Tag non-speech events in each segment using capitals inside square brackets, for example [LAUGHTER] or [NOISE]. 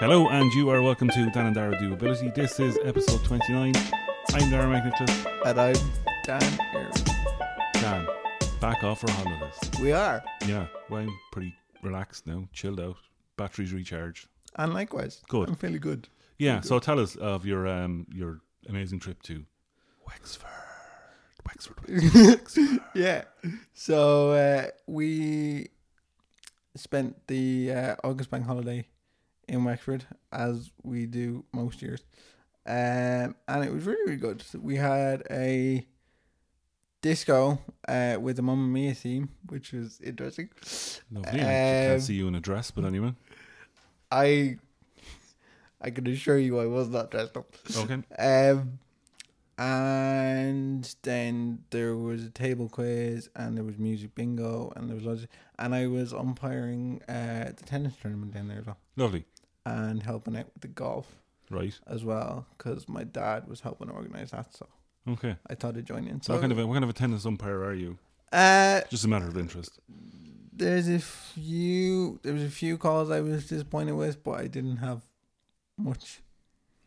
Hello, and you are welcome to Dan and Dara Do Ability. This is episode 29. I'm Dara McNicholas. And I'm Dan here. Dan, back off for holidays. We are. Yeah, well, I'm pretty relaxed now, chilled out, batteries recharged. And likewise. Good. I'm feeling good. Yeah, so tell us of your um your amazing trip to Wexford. Wexford. [LAUGHS] Wexford. Yeah. So uh, we spent the uh, August bank holiday in Wexford, as we do most years. Um, and it was really, really good. We had a disco uh, with the Mamma Mia theme, which was interesting. Lovely. I can't Um, see you in a dress, but anyway. I I can assure you I was not dressed up. Okay. Um, and then there was a table quiz, and there was music bingo, and there was loads. Of, and I was umpiring uh, the tennis tournament down there as well, Lovely. And helping out with the golf Right. as well, because my dad was helping organize that. So Okay. I thought I'd join in. So what kind of a, what kind of a tennis umpire are you? uh, Just a matter of interest. there's a few. There was a few calls I was disappointed with, but I didn't have much.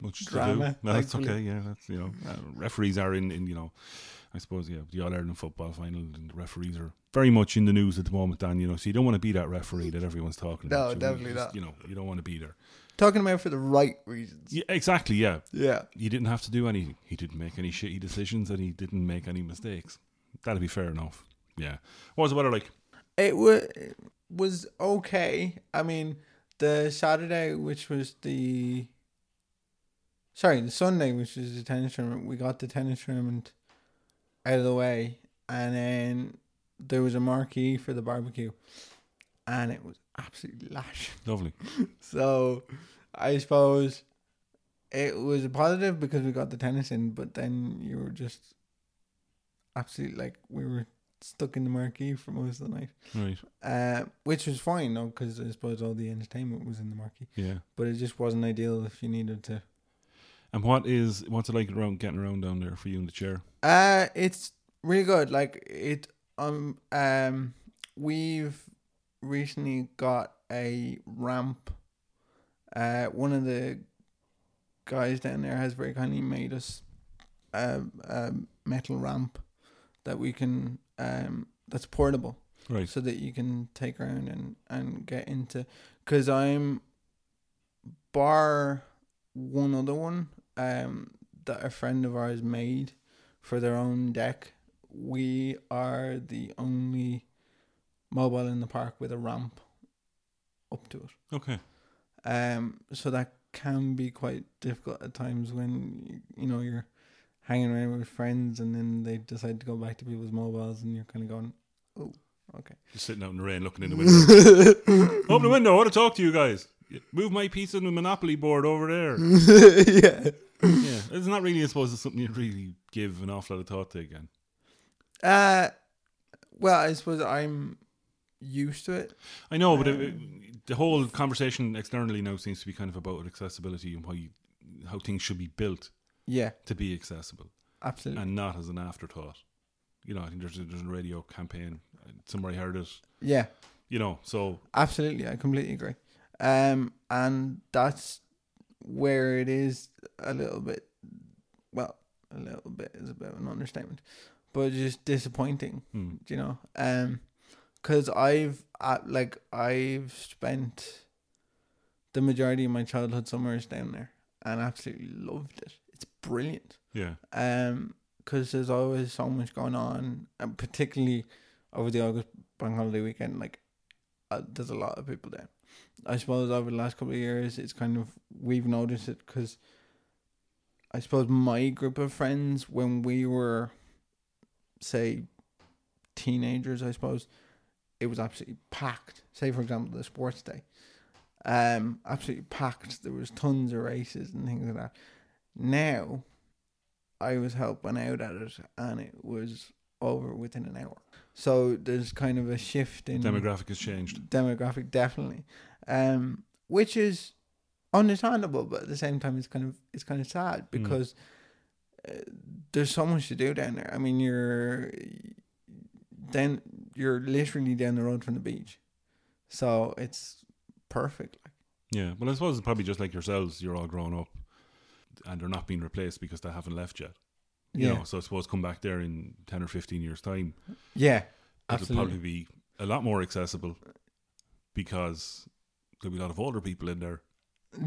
Much to Drama, do. No, that's okay. Yeah, that's you know, uh, referees are in, in you know, I suppose yeah, the All Ireland football final and the referees are very much in the news at the moment. Dan, you know, so you don't want to be that referee that everyone's talking No, about. You definitely just, not. You know, you don't want to be there. Talking about for the right reasons. Yeah, exactly. Yeah, Yeah. he didn't have to do anything. He didn't make any shitty decisions, and he didn't make any mistakes. That'd be fair enough. Yeah. What was the weather like? It was was okay. I mean, the Saturday, which was the sorry, the Sunday, which was the tennis tournament, we got the tennis tournament out of the way, and then there was a marquee for the barbecue, and it was absolutely lash. [LAUGHS] Lovely. So, I suppose it was a positive because we got the tennis in, but then you were just absolutely like we were stuck in the marquee for most of the night Right. uh, which was fine, though, because I suppose all the entertainment was in the marquee. Yeah. But it just wasn't ideal if you needed to. And what is what's it like around getting around down there for you in the chair? Uh it's really good. Like it, um, um, we've recently got a ramp. Uh, one of the guys down there has very kindly made us a, a metal ramp that we can um that's portable. Right. so that you can take around and and get into because i'm bar one other one um that a friend of ours made for their own deck we are the only mobile in the park with a ramp up to it Okay. um so that can be quite difficult at times when you, you know you're hanging around with friends and then they decide to go back to people's mobiles and you're kind of going oh okay Just sitting out in the rain, looking in the window. [LAUGHS] Open the window. I want to talk to you guys. Move my piece of the Monopoly board over there. [LAUGHS] yeah. yeah, it's not really. I suppose it's something you really give an awful lot of thought to again. Uh, well, I suppose I'm used to it. I know, but Um, it- the whole conversation externally now seems to be kind of about accessibility and how you, how things should be built Yeah, to be accessible absolutely. and not as an afterthought. You know, I think there's a, there's a radio campaign. uh, Somewhere I heard it. yeah, You know, so absolutely. I completely agree. Um, and that's where it is a little bit. Well, a little bit is a bit of an understatement, but just disappointing. hmm, you know um because i've like i've spent the majority of my childhood summers down there and absolutely loved it it's brilliant yeah, um because there's always so much going on and particularly over the august bank holiday weekend like uh, there's a lot of people there i suppose over the last couple of years it's kind of we've noticed it because i suppose my group of friends when we were say teenagers i suppose it was absolutely packed. Say for example the sports day. Um absolutely packed. There was tons of races and things like that. Now i was helping out at it and it was over within an hour. So there's kind of a shift in demographic has changed. demographic definitely um which is understandable but at the same time it's kind of it's kind of sad because uh, there's so much to do down there i mean you're then you're literally down the road from the beach so it's perfect Yeah, well, I suppose it's probably just like yourselves. You're all grown up, and they're not being replaced because they haven't left yet. You Yeah. know, so I suppose come back there in ten or fifteen years' time, Yeah, it'll absolutely. probably be a lot more accessible because there'll be a lot of older people in there.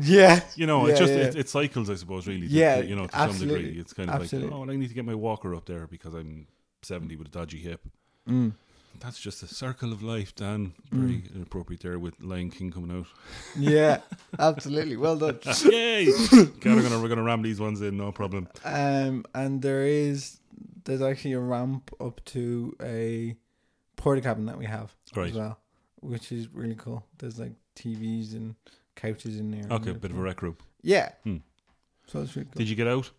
Yeah, You know, Yeah, it's just yeah. it, it cycles, I suppose. Really, to- Yeah, you know, to absolutely. some degree, it's kind of Absolutely. like, oh, well, I need to get my walker up there because I'm seventy with a dodgy hip. Mm. That's just a circle of life, Dan. Very inappropriate there with Lion King coming out. yeah, [LAUGHS] absolutely. Well done. Yay! [LAUGHS] okay, we're gonna we're gonna ram these ones in, no problem. Um, and there is there's actually a ramp up to a porta cabin that we have Right. as well, which is really cool. There's like TVs and couches in there. Okay, a bit of a rec room. yeah. Hmm. So it's really cool. Did you get out?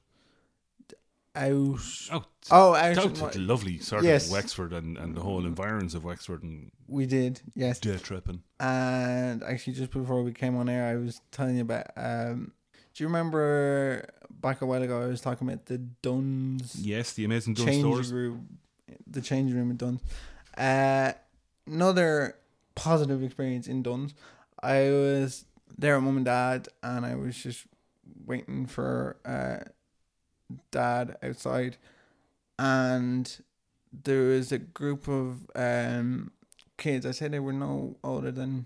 out? Out. Oh, out. out my- lovely sort Yes. of Wexford and, and the whole environs of Wexford and we did, yes. day tripping. And actually, just before we came on air, I was telling you about. Um, do you remember back a while ago? I was talking about the Dunnes Yes, the amazing Dunn change stores. room, the change room at Dunnes. Uh, another positive experience in Dunnes. I was there at mum and dad, and I was just waiting for uh, dad outside, and there was a group of um kids. I said they were no older than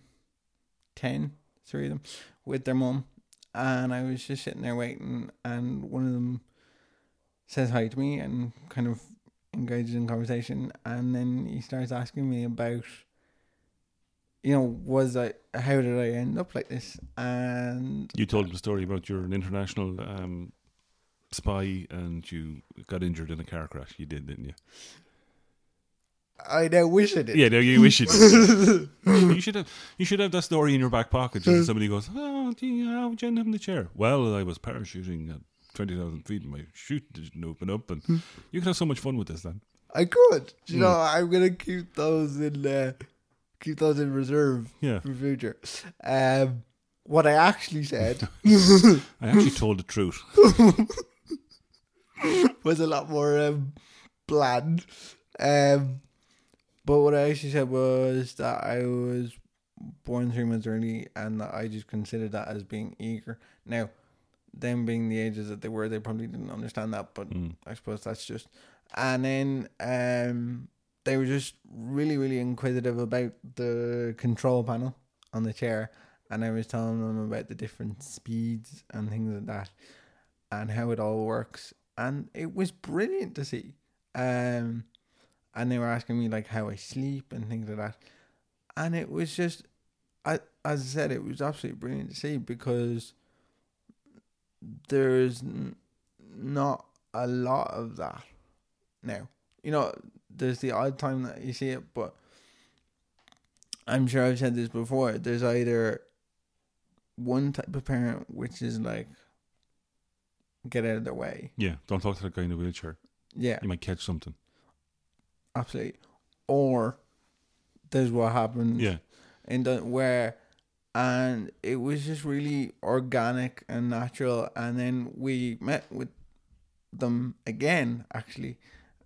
ten, three of them, with their mum, and I was just sitting there waiting, and one of them says hi to me and kind of engages in conversation, and then he starts asking me about, you know, was I how did I end up like this? And You told the story about you're an international um, spy and you got injured in a car crash. You did, didn't you? I now wish I did. Yeah, no, you wish you did. [LAUGHS] you should have. You should have that story in your back pocket. Just somebody goes, "Oh, you, how did you end up in the chair?" Well, I was parachuting at twenty thousand feet, and my chute didn't open up, and you could have so much fun with this then. I could. You Hmm. know, I'm gonna keep those in uh, keep those in reserve Yeah, for future. Um, what I actually said [LAUGHS] I actually told the truth. [LAUGHS] was a lot more um, bland. Um, but what I actually said was that I was born three months early and that I just considered that as being eager. Now, them being the ages that they were, they probably didn't understand that, but Mm. I suppose that's just. And then um, they were just really, really inquisitive about the control panel on the chair. And I was telling them about the different speeds and things like that and how it all works. And it was brilliant to see. Um, and they were asking me like how I sleep and things like that. And it was just, I as I said, it was absolutely brilliant to see because there's n- not a lot of that now. You know, there's the odd time that you see it, but I'm sure I've said this before. There's either one type of parent which is like get out of their way. Yeah, don't talk to that guy in the wheelchair. Yeah, You might catch something. absolutely. Or there's what happened Yeah, in the where and it was just really organic and natural and then we met with them again actually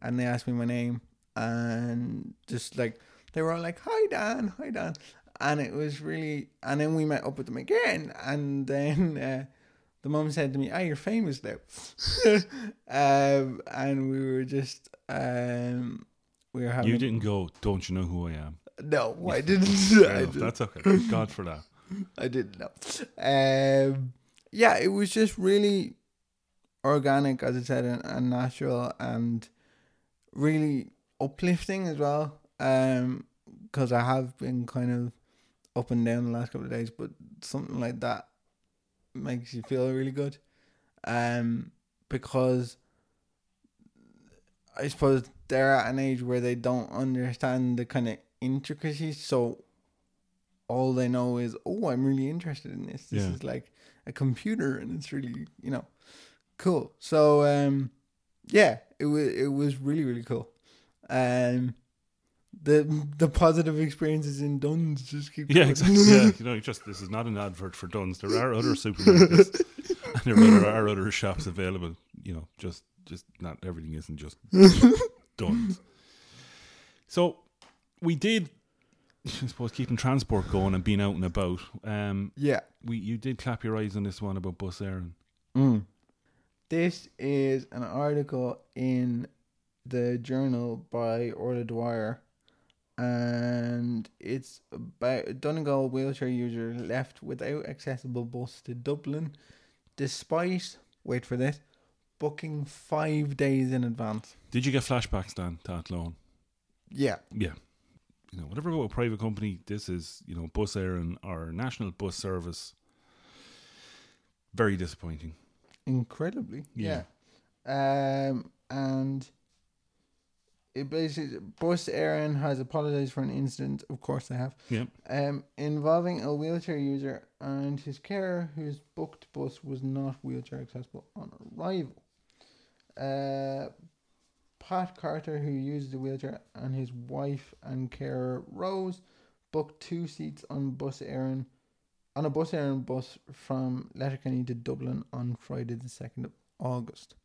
and they asked me my name and just like they were all like hi dan hi dan and it was really and then we met up with them again and then [LAUGHS] uh, the mom said to me ah you're famous now [LAUGHS] um, and we were just um, we were having you didn't go. Don't you know who I am? no I didn't [LAUGHS] I didn't. That's okay. Thank God for that. I didn't know. Um, yeah, it was just really organic, as I said, and, and natural, and really uplifting as well. Um, because I have been kind of up and down the last couple of days, but something like that makes you feel really good. Um, because I suppose they're at an age where they don't understand the kind of intricacies, so all they know is, oh, I'm really interested in this. This Yeah. is like a computer, and it's really, you know, cool. So, um, yeah, it was it was really really cool. Um, the the positive experiences in Dunnes just keep Yeah, going. exactly. Yeah, [LAUGHS] you know, just this is not an advert for Dunnes. There are other supermarkets, [LAUGHS] and there are other shops available. You know, just just not everything isn't just [LAUGHS] Dunnes. So we did I suppose keeping transport going and being out and about. Um, Yeah. we you did clap your eyes on this one about bus Éireann. Mm. This is an article in the journal by Orla Dwyer, and it's about Donegal wheelchair user left without accessible bus to Dublin, despite wait for this, booking five days in advance. Did you get flashbacks, Dan, to Athlone? Yeah, Yeah. You know, whatever about a private company, this is, you know, Bus Éireann or National Bus Service. Very disappointing. incredibly. Yeah. Yeah. Um, and it basically, Bus Éireann has apologized for an incident. Of course, they have. Yeah. um, involving a wheelchair user and his carer whose booked bus was not wheelchair accessible on arrival. Uh, Pat Carter, who used the wheelchair, and his wife and carer Rose booked two seats on bus Éireann on a bus Éireann bus from Letterkenny to Dublin on Friday the second of August.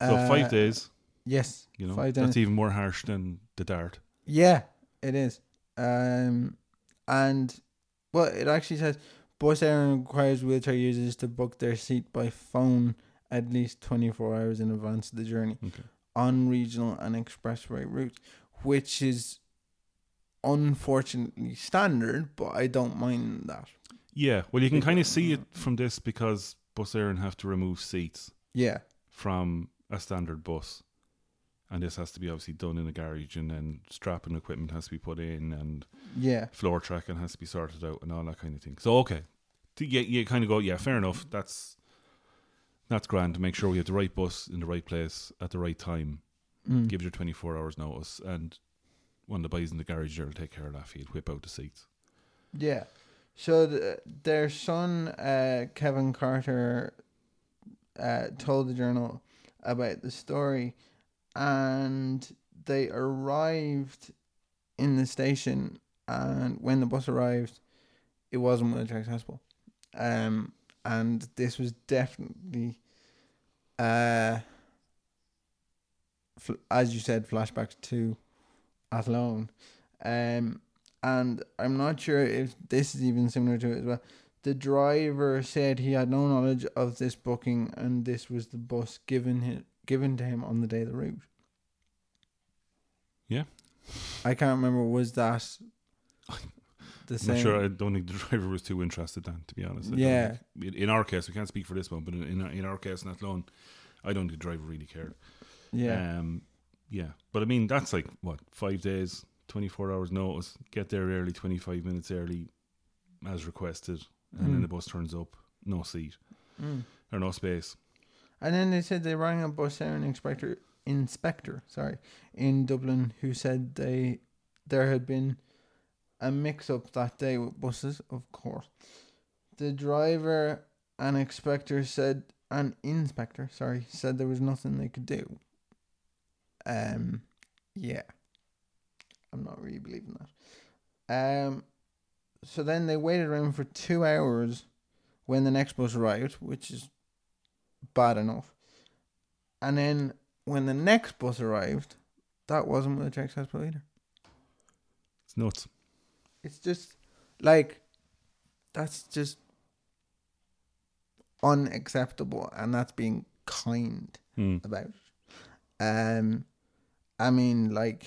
So Uh, five days, Yes, you know, five that's even more harsh than the dart. Yeah, it is. Um, and well, it actually says bus Éireann requires wheelchair users to book their seat by phone at least twenty four hours in advance of the journey Okay. on regional and expressway routes, which is unfortunately standard, but I don't mind that. Yeah, well, you can kind of see it from this because Bus Éireann have to remove seats Yeah, from a standard bus. And this has to be obviously done in a garage, and then strapping equipment has to be put in, and yeah, floor tracking has to be sorted out, and all that kind of thing. So, okay. To- You, you kind of go, yeah, fair enough. That's that's grand to make sure we have the right bus in the right place at the right time. Mm. Gives you 24 hours notice, and one of the boys in the garage there will take care of that you, whip out the seats. Yeah. So the, their son, uh, Kevin Carter, uh, told the journal about the story, and they arrived in the station, and when the bus arrived, it wasn't wheelchair accessible, um, and this was definitely, uh, fl- as you said, flashbacks to Athlone, um, and I'm not sure if this is even similar to it as well. The driver said he had no knowledge of this booking, and this was the bus given him given to him on the day of the route. Yeah. I can't remember. Was that [LAUGHS] the I'm same? not sure. I don't think the driver was too interested then, to be honest. I Yeah. think- In our case, we can't speak for this one, but in, in, our, in our case, Athlone, I don't think the driver really cared. Yeah, Um, yeah. But I mean, that's like, what, five days, 24 hours notice, get there early, 25 minutes early, as requested, and then Mm. the bus turns up, no seat, Mm. or no space. And then they said they rang a bus Éireann inspector inspector, sorry, in Dublin who said they there had been a mix up that day with buses, of course. The driver and inspector said an inspector, sorry, said there was nothing they could do. Um yeah. I'm not really believing that. Um so then they waited around for two hours when the next bus arrived, which is bad enough. And then when the next bus arrived, that wasn't wheelchair accessible either. It's nuts. It's just like that's just unacceptable, and that's being kind Hmm. about. it. Um, I mean, like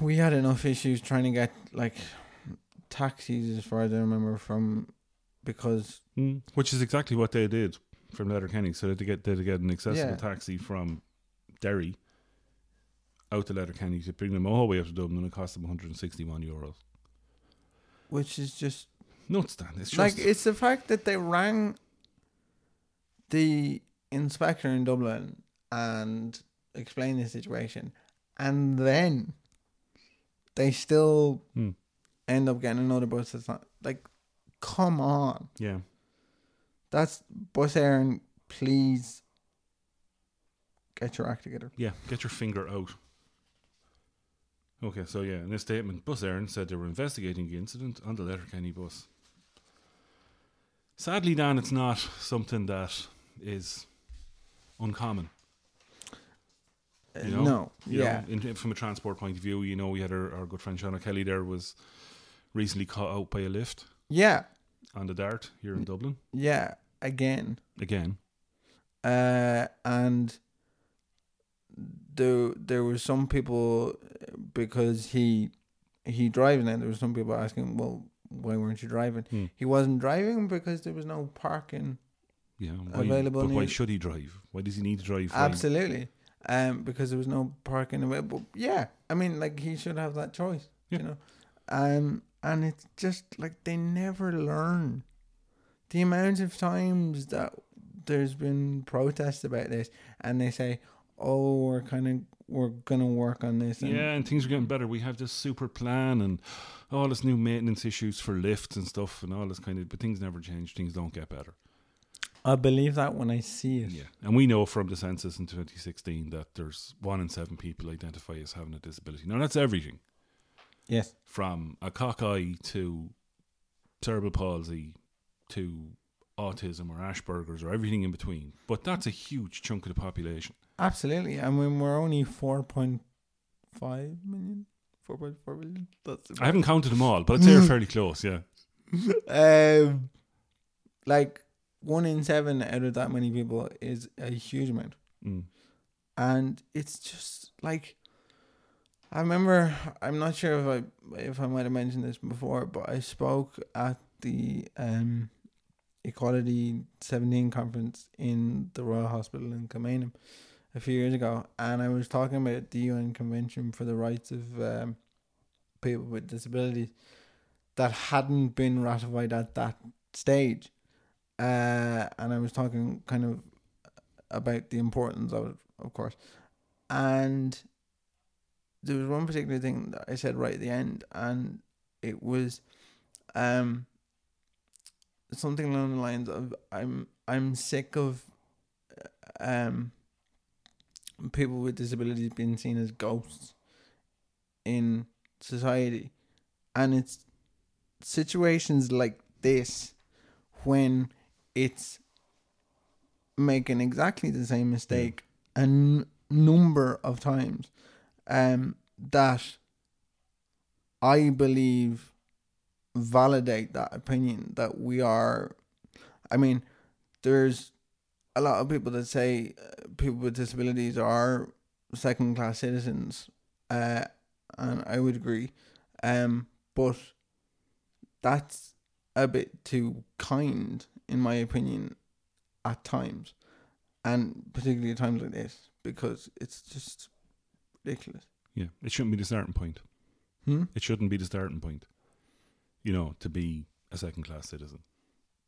we had enough issues trying to get like taxis, as far as I remember, from because Mm. Which is exactly what they did from Letterkenny. So they had to get, they had to get an accessible Yeah. taxi from Derry out to Letterkenny to bring them all the way up to Dublin, and it cost them 161 euros. which is just Nuts, Dan. It's just. like it's the fact that they rang the inspector in Dublin and explained the situation, and then they still Hmm. end up getting another bus. That's not like, come on, yeah. that's bus Éireann. Please get your act together. Yeah, get your finger out. Okay, so yeah, in this statement, Bus Éireann said they were investigating the incident on the Letterkenny bus. Sadly, Dan, it's not something that is uncommon. You know? no, You yeah, know, in, from a transport point of view, you know, we had our, our good friend Sean Kelly there was recently caught out by a lift yeah, on the Dart here in Dublin yeah. Again, again. uh, and there there were some people because he he driving and there were some people asking, well, why weren't you driving? Hmm. He wasn't driving because there was no parking. Yeah, why, Available But why should he drive? Why does he need to drive? Absolutely, um, because there was no parking available. Yeah, I mean, like he should have that choice, Yeah. you know. Um, and it's just like they never learn. The amount of times that there's been protests about this, and they say, "Oh, we're kind of we're gonna work on this." And Yeah, and things are getting better. We have this super plan and all this new maintenance issues for lifts and stuff and all this kind of. But things never change. Things don't get better. I believe that when I see it. Yeah, and we know from the census in 2016 that there's one in seven people identify as having a disability. Now that's everything Yes. from a cockeye to cerebral palsy to autism or Asperger's or everything in between. But that's a huge chunk of the population. Absolutely. I mean, we're only 4.5 million. 4.4 million. That's I haven't counted them all, but I'd say they're fairly close. Yeah, [LAUGHS] um, like one in seven out of that many people is a huge amount, mm. and it's just like I remember. I'm not sure if I if I might have mentioned this before, but I spoke at the um, Equality 17 conference in the Royal Hospital in Kilmainham a few years ago, and I was talking about the UN Convention for the Rights of um, People with Disabilities that hadn't been ratified at that stage. Uh, and I was talking kind of about the importance of it, of course. And there was one particular thing that I said right at the end, and it was um something along the lines of I'm I'm sick of um people with disabilities being seen as ghosts in society. And it's situations like this when it's making exactly the same mistake a n- number of times um, that I believe validate that opinion that we are. I mean, there's a lot of people that say uh, people with disabilities are second class citizens, uh, and I would agree. Um, but that's a bit too kind, in my opinion, at times, and particularly at times like this, because it's just ridiculous. yeah. It shouldn't be the starting point. Hmm? It shouldn't be the starting point. You know, to be a second class citizen.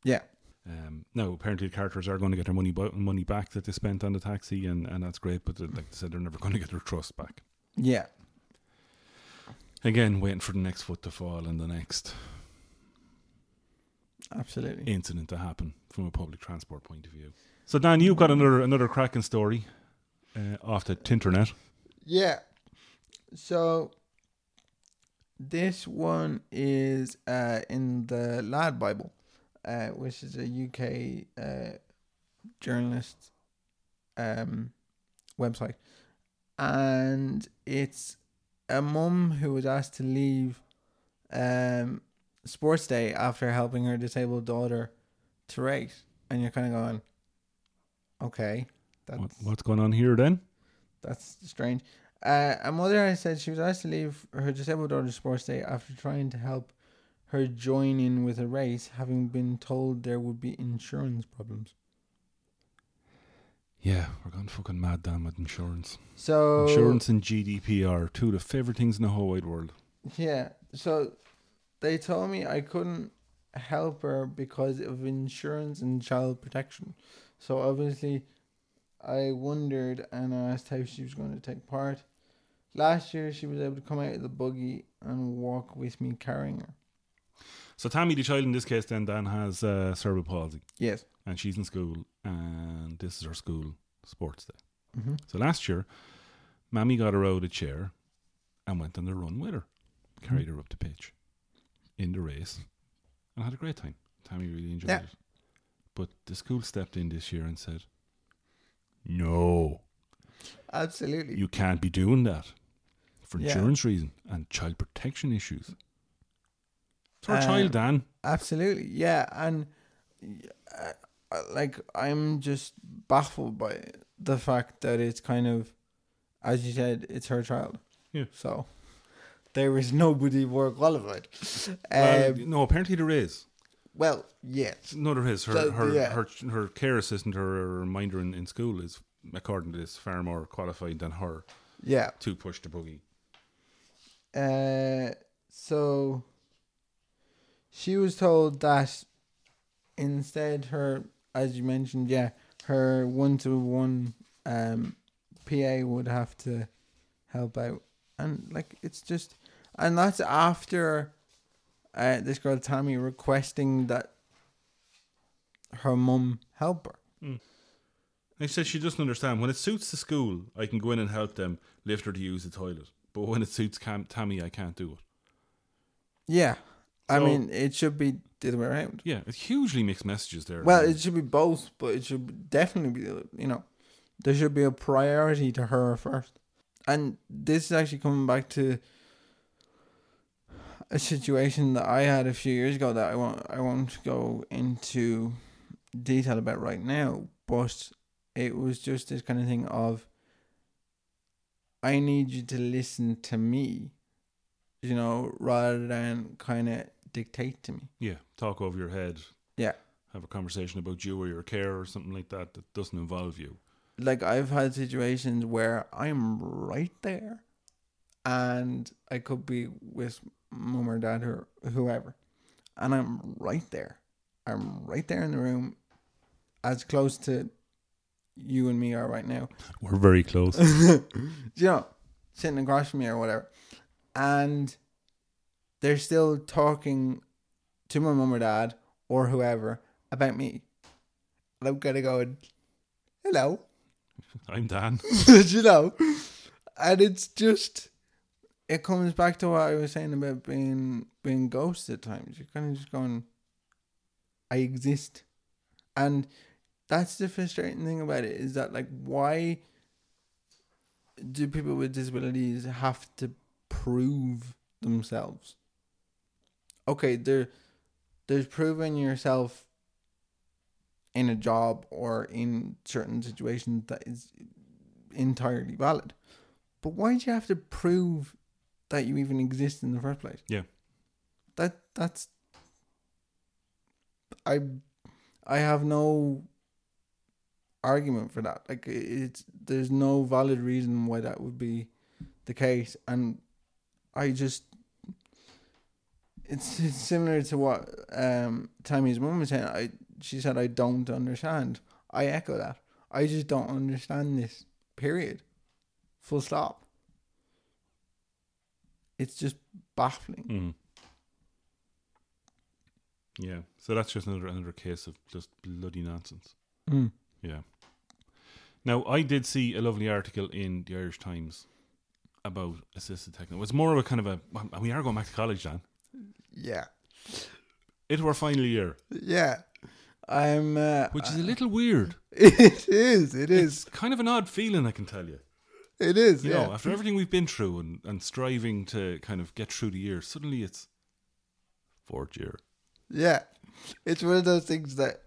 Yeah. Um, now, apparently, the characters are going to get their money bu- money back that they spent on the taxi, and, and that's great. But like they said, they're never [LAUGHS] going to get their trust back. Yeah. Again, waiting for the next foot to fall and the next Absolutely. incident to happen from a public transport point of view. So, Dan, you've got another another cracking story uh, off the Tinternet. Yeah. So this one is uh, in the Lad Bible, uh, which is a UK uh, journalist um, website, and it's a mum who was asked to leave um, sports day after helping her disabled daughter to race, and you're kind of going, okay, that's what's going on here then? That's strange. Uh, a mother has said she was asked to leave her disabled daughter's sports day after trying to help her join in with a race, having been told there would be insurance problems. Yeah, we're going fucking mad, Dan, with insurance. So Insurance and GDPR, two of the favourite things in the whole wide world. Yeah. So they told me I couldn't help her because of insurance and child protection. So obviously, I wondered and I asked how she was going to take part. Last year, she was able to come out of the buggy and walk with me carrying her. So, Tammy, the child in this case, then, Dan, has uh, cerebral palsy, Yes. and she's in school, and this is her school sports day. Mm-hmm. So, last year, Mammy got her out of a chair and went on the run with her, carried her up the pitch in the race, and had a great time. Tammy really enjoyed Yeah. it. But the school stepped in this year and said, No, Absolutely. You can't be doing that for Yeah. insurance reason and child protection issues. It's our Uh, child, Dan. Absolutely, yeah, and uh, uh, like I'm just baffled by the fact that it's kind of, as you said, it's her child. Yeah. So there is nobody more qualified. Well, Um, no, apparently there is. Well, yes, No, there is. Her So, her, yeah. her her care assistant or her reminder in, in school is, according to this, far more qualified than her yeah. to push the buggy. Uh, so she was told that instead her, as you mentioned, yeah, her one to one um PA would have to help out, and like it's just, and that's after uh this girl Tammy requesting that her mum help her. They said she doesn't understand. When it suits the school, I can go in and help them lift her to use the toilet. But when it suits Cam- Tammy, I can't do it. Yeah, I So- mean it should be the other way around. Yeah, it's hugely mixed messages there. Well, it should be both, but it should definitely be, you know, there should be a priority to her first. And this is actually coming back to a situation that I had a few years ago that I won't, I won't go into detail about right now, but it was just this kind of thing of, I need you to listen to me, you know, rather than kind of dictate to me. yeah, talk over your head. Yeah. Have a conversation about you or your care or something like that that doesn't involve you. like I've had situations where I'm right there, and I could be with mum or dad or whoever, and I'm right there. I'm right there in the room, as close to you and me are right now. We're very close. [LAUGHS] you know, sitting across from me or whatever, and they're still talking to my mum or dad or whoever about me, and I'm kind of going, "Hello." [LAUGHS] I'm Dan. [LAUGHS] you know, and it's just it comes back to what I was saying about being being ghosted at times. You're kind of just going, I exist, and that's the frustrating thing about it is that like why do people with disabilities have to prove themselves? Okay, there, there's proving yourself in a job or in certain situations that is entirely valid. But why do you have to prove that you even exist in the first place? Yeah. That that's I I have no argument for that. Like it's there's no valid reason why that would be the case and I just it's, it's similar to what um Tammy's mum was saying. I she said I don't understand. I echo that. I just don't understand this. Period. Full stop. It's just baffling. Mm. Yeah. So that's just another another case of just bloody nonsense. Mm. Yeah. Now I did see a lovely article in the Irish Times about assisted technology. It's more of a kind of a we are going back to college, Dan. Yeah. It were final year, Yeah. I'm uh, which is a little weird. [LAUGHS] it is, it It's kind of an odd feeling, I can tell you. It is, You yeah. know, after everything we've been through and, and striving to kind of get through the year, suddenly it's fourth year. Yeah. It's one of those things that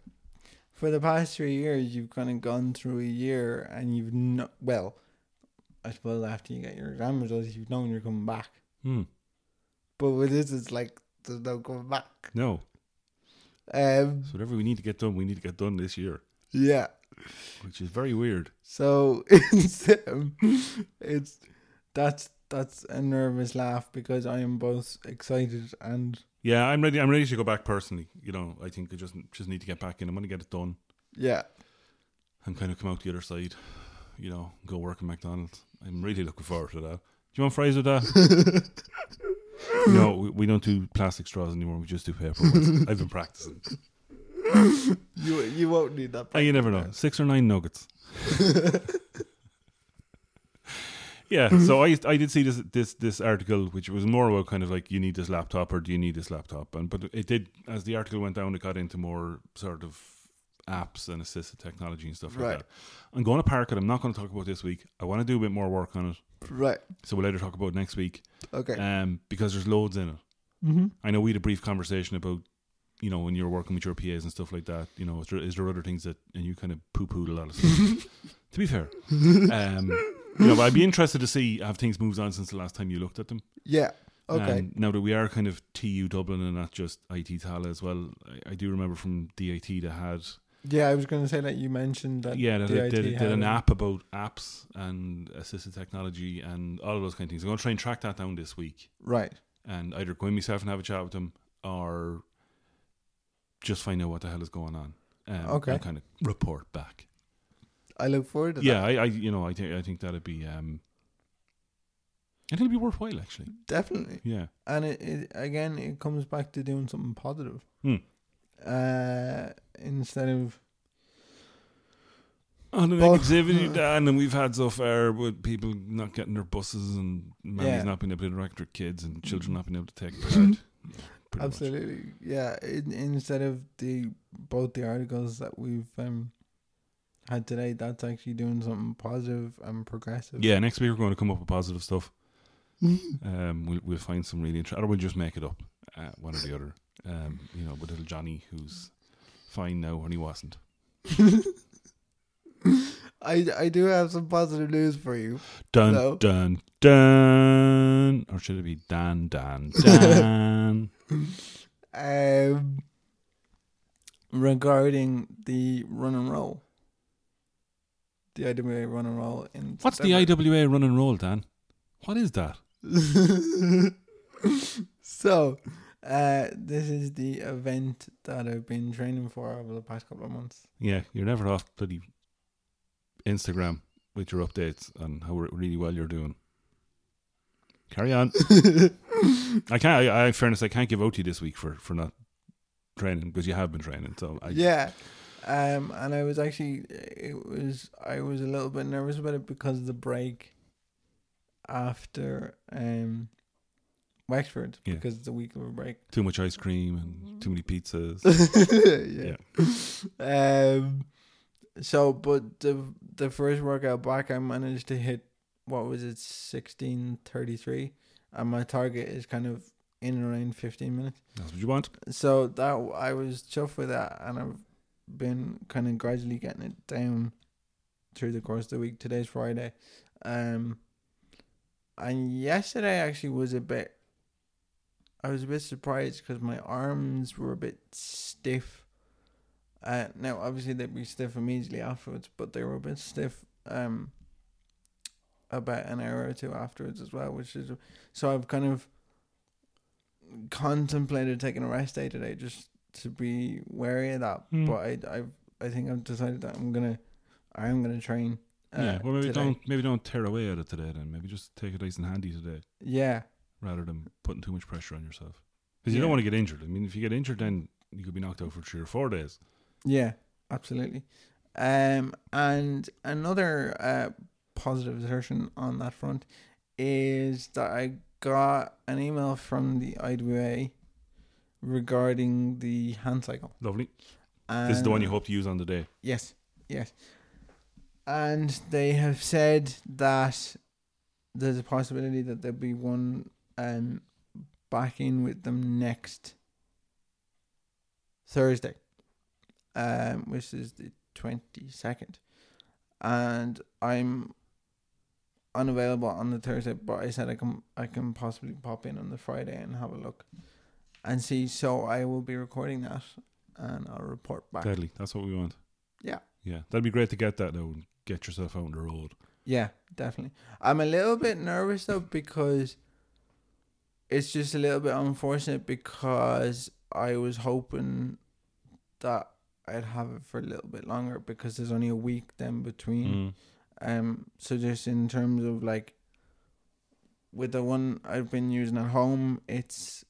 for the past three years you've kind of gone through a year and you've no well, I suppose after you get your exam results you've known you're coming back. Hmm. But with this it's like there's no coming back. No. Um So whatever we need to get done, we need to get done this year, yeah. Which is very weird. So [LAUGHS] it's um, it's that's that's a nervous laugh because I am both excited and Yeah, I'm ready. I'm ready to go back personally. You know, I think I just just need to get back in. I'm going to get it done yeah. and kind of come out the other side. You know, go work at McDonald's. I'm really looking forward to that. Do you want fries with that? [LAUGHS] no, we, we don't do plastic straws anymore. We just do paper ones. I've been practicing. [LAUGHS] You you won't need that. Oh, you never know. Six or nine nuggets. [LAUGHS] [LAUGHS] yeah, so I I did see this this this article which was more about kind of like you need this laptop or do you need this laptop and but it did as the article went down it got into more sort of apps and assisted technology and stuff like Right. that. I'm going to park it. I'm not going to talk about this week. I want to do a bit more work on it, Right. so we'll later talk about next week. Okay. Um, because there's loads in it. mm-hmm. I know we had a brief conversation about, you know, when you're working with your PAs and stuff like that. You know, is there, is there other things that and you kind of poo pooed a lot of stuff. [LAUGHS] to be fair, um, you know, but I'd be interested to see have things moved on since the last time you looked at them. Yeah. Okay. And now that we are kind of TU Dublin and not just IT Tallaght as well, I, I do remember from DIT that had yeah, I was going to say that you mentioned that. yeah, they DIT did, did, an app about apps and assistive technology and all of those kind of things. I'm going to try and track that down this week Right. and either go in myself and have a chat with them or just find out what the hell is going on. Um, Okay. And kind of report back. I look forward to Yeah, that. I, I, you know, I think I think that'd be, um, it'll be worthwhile actually. Definitely. Yeah. And it, it again, it comes back to doing something positive. Hmm. Uh, instead of On the negativity, Dan, and we've had so far with people not getting their buses and mummies Yeah. not being able to interact with kids and children not being able to take part. Yeah, [LAUGHS] pretty much. absolutely, yeah. In, instead of the both the articles that we've um had today, that's actually doing something positive and progressive. Yeah, next week we're going to come up with positive stuff. [LAUGHS] Um, we'll we'll find some really interesting, or we'll just make it up, uh, one or the other. Um, you know, with little Johnny who's fine now when he wasn't. [LAUGHS] I I do have some positive news for you. Dun No. dun dun, or should it be Dan Dan [LAUGHS] Dan? Um, regarding the run and roll, the IWA run and roll in What's the IWA run and roll, Dan? What is that? [LAUGHS] so, uh, this is the event that I've been training for over the past couple of months. Yeah, you're never off bloody Instagram with your updates on how really well you're doing. Carry on. [LAUGHS] I can't. I, I, in fairness, I can't give out to you this week for for not training because you have been training. So I, yeah. Um, and I was actually, it was, I was a little bit nervous about it because of the break after um, Wexford, Yeah. because it's a week of a break. too much ice cream and too many pizzas. [LAUGHS] yeah. Um. So, but the the first workout back, I managed to hit what was it, sixteen thirty three, and my target is kind of in and around fifteen minutes. That's what you want. So that I was chuffed with that, and I've been kind of gradually getting it down through the course of the week. Today's Friday, um, and yesterday actually was a bit. I was a bit surprised because my arms were a bit stiff. Uh, now obviously they'd be stiff immediately afterwards, but they were a bit stiff. Um, about an hour or two afterwards as well, which is so I've kind of contemplated taking a rest day today just to be wary of that. Hmm. But I, I, I think I've decided that I'm gonna, I'm gonna train. Uh, yeah. Well, maybe today. don't maybe don't tear away at it today. Then maybe just take it nice and handy today, Yeah, rather than putting too much pressure on yourself. Because you Yeah. don't want to get injured. I mean, if you get injured, then you could be knocked out for three or four days. yeah, absolutely. Um, and another uh positive assertion on that front is that I got an email from the IWA regarding the hand cycle. Lovely. this is the one you hope to use on the day. Yes, yes. And they have said that there's a possibility that there'll be one um back in with them next Thursday, um, which is the twenty second, and I'm unavailable on the Thursday, but I said I can I can possibly pop in on the Friday and have a look and see. So I will be recording that, and I'll report back. Deadly. That's what we want. Yeah. Yeah. That'd be great to get that though and get yourself out on the road. Yeah, definitely. I'm a little bit nervous though because it's just a little bit unfortunate because I was hoping that I'd have it for a little bit longer because there's only a week then between. Mm. Um, so just in terms of like, with the one I've been using at home, it's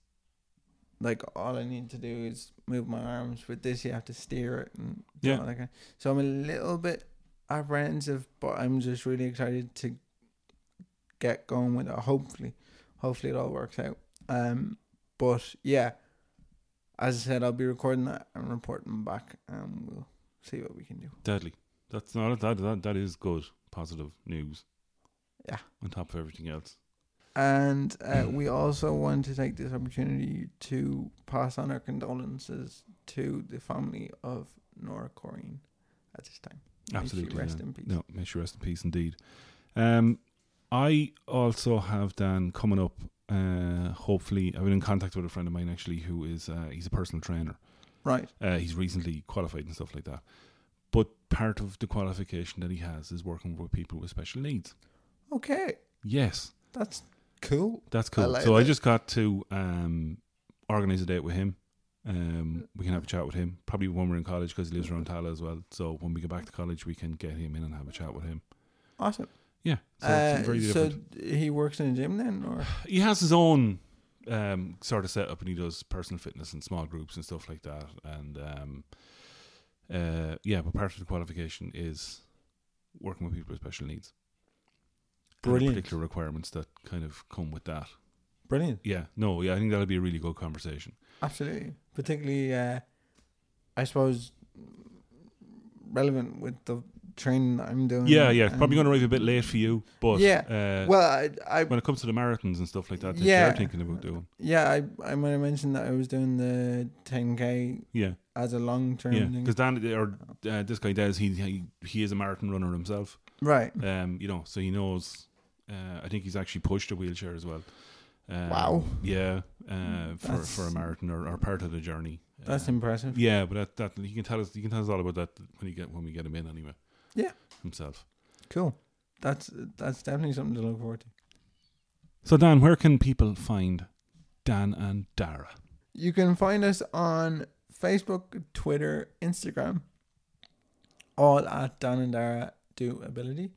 like all I need to do is move my arms. With this, you have to steer it and Yeah. all that. So I'm a little bit apprehensive, but I'm just really excited to get going with it. Hopefully, hopefully it all works out. Um, but yeah, as I said, I'll be recording that and reporting back, and we'll see what we can do. Deadly. That's not that that that is good. Positive news. Yeah. On top of everything else. And uh, we also want to take this opportunity to pass on our condolences to the family of Nora Corrine at this time. May Absolutely. rest yeah. in peace. No, may she rest in peace indeed. Um, I also have Dan coming up. Uh, hopefully, I've been in contact with a friend of mine actually, who is uh, he's a personal trainer. Right. Uh, he's recently qualified and stuff like that. But part of the qualification that he has is working with people with special needs. Okay. Yes, That's cool. that's cool. I like so I just got to um, organize a date with him. Um, we can have a chat with him probably when we're in college because he lives around Tallaght as well. So when we get back to college, we can get him in and have a chat with him. Awesome. Yeah, so Uh, it's very so he works in a gym then, or he has his own um, sort of setup, and he does personal fitness and small groups and stuff like that. And um, uh, yeah, but part of the qualification is working with people with special needs. Brilliant. particular requirements that kind of come with that. brilliant. Yeah, no, yeah, I think that'll be a really good conversation. Absolutely. Particularly, uh, I suppose, relevant with the training that I'm doing. Yeah, yeah, probably going to arrive a bit late for you, but Yeah, uh, Well, I, I when it comes to the marathons and stuff like that, that Yeah. you're thinking about doing, yeah, I, I might have mentioned that I was doing the 10k yeah, as a long term yeah, because Dan or uh, this guy does, he, he he is a marathon runner himself. Right. Um, you know, so he knows. Uh, I think he's actually pushed a wheelchair as well. Um, Wow. Yeah, uh, for That's- for a marathon or, or part of the journey. That's Um, impressive. yeah, but that, that you can tell us you can tell us all about that when you get when we get him in anyway. Yeah. himself. Cool. That's that's definitely something to look forward to. So Dan, where can people find Dan and Dara? You can find us on Facebook, Twitter, Instagram, all at Dan and Dara Do Ability.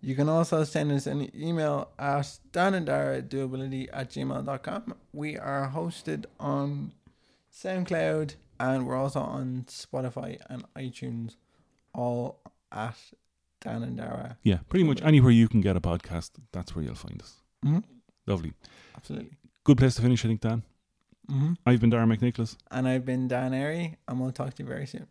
You can also send us an email at Dan and Dara Doability at gmail.com. We are hosted on SoundCloud and we're also on Spotify and iTunes, all at Dan and Dara. Yeah, pretty much anywhere you can get a podcast, that's where you'll find us. Mm-hmm. Lovely. Absolutely. Good place to finish, I think, Dan. Mm-hmm. I've been Dara McNicholas. And I've been Dan Airy, and we'll talk to you very soon.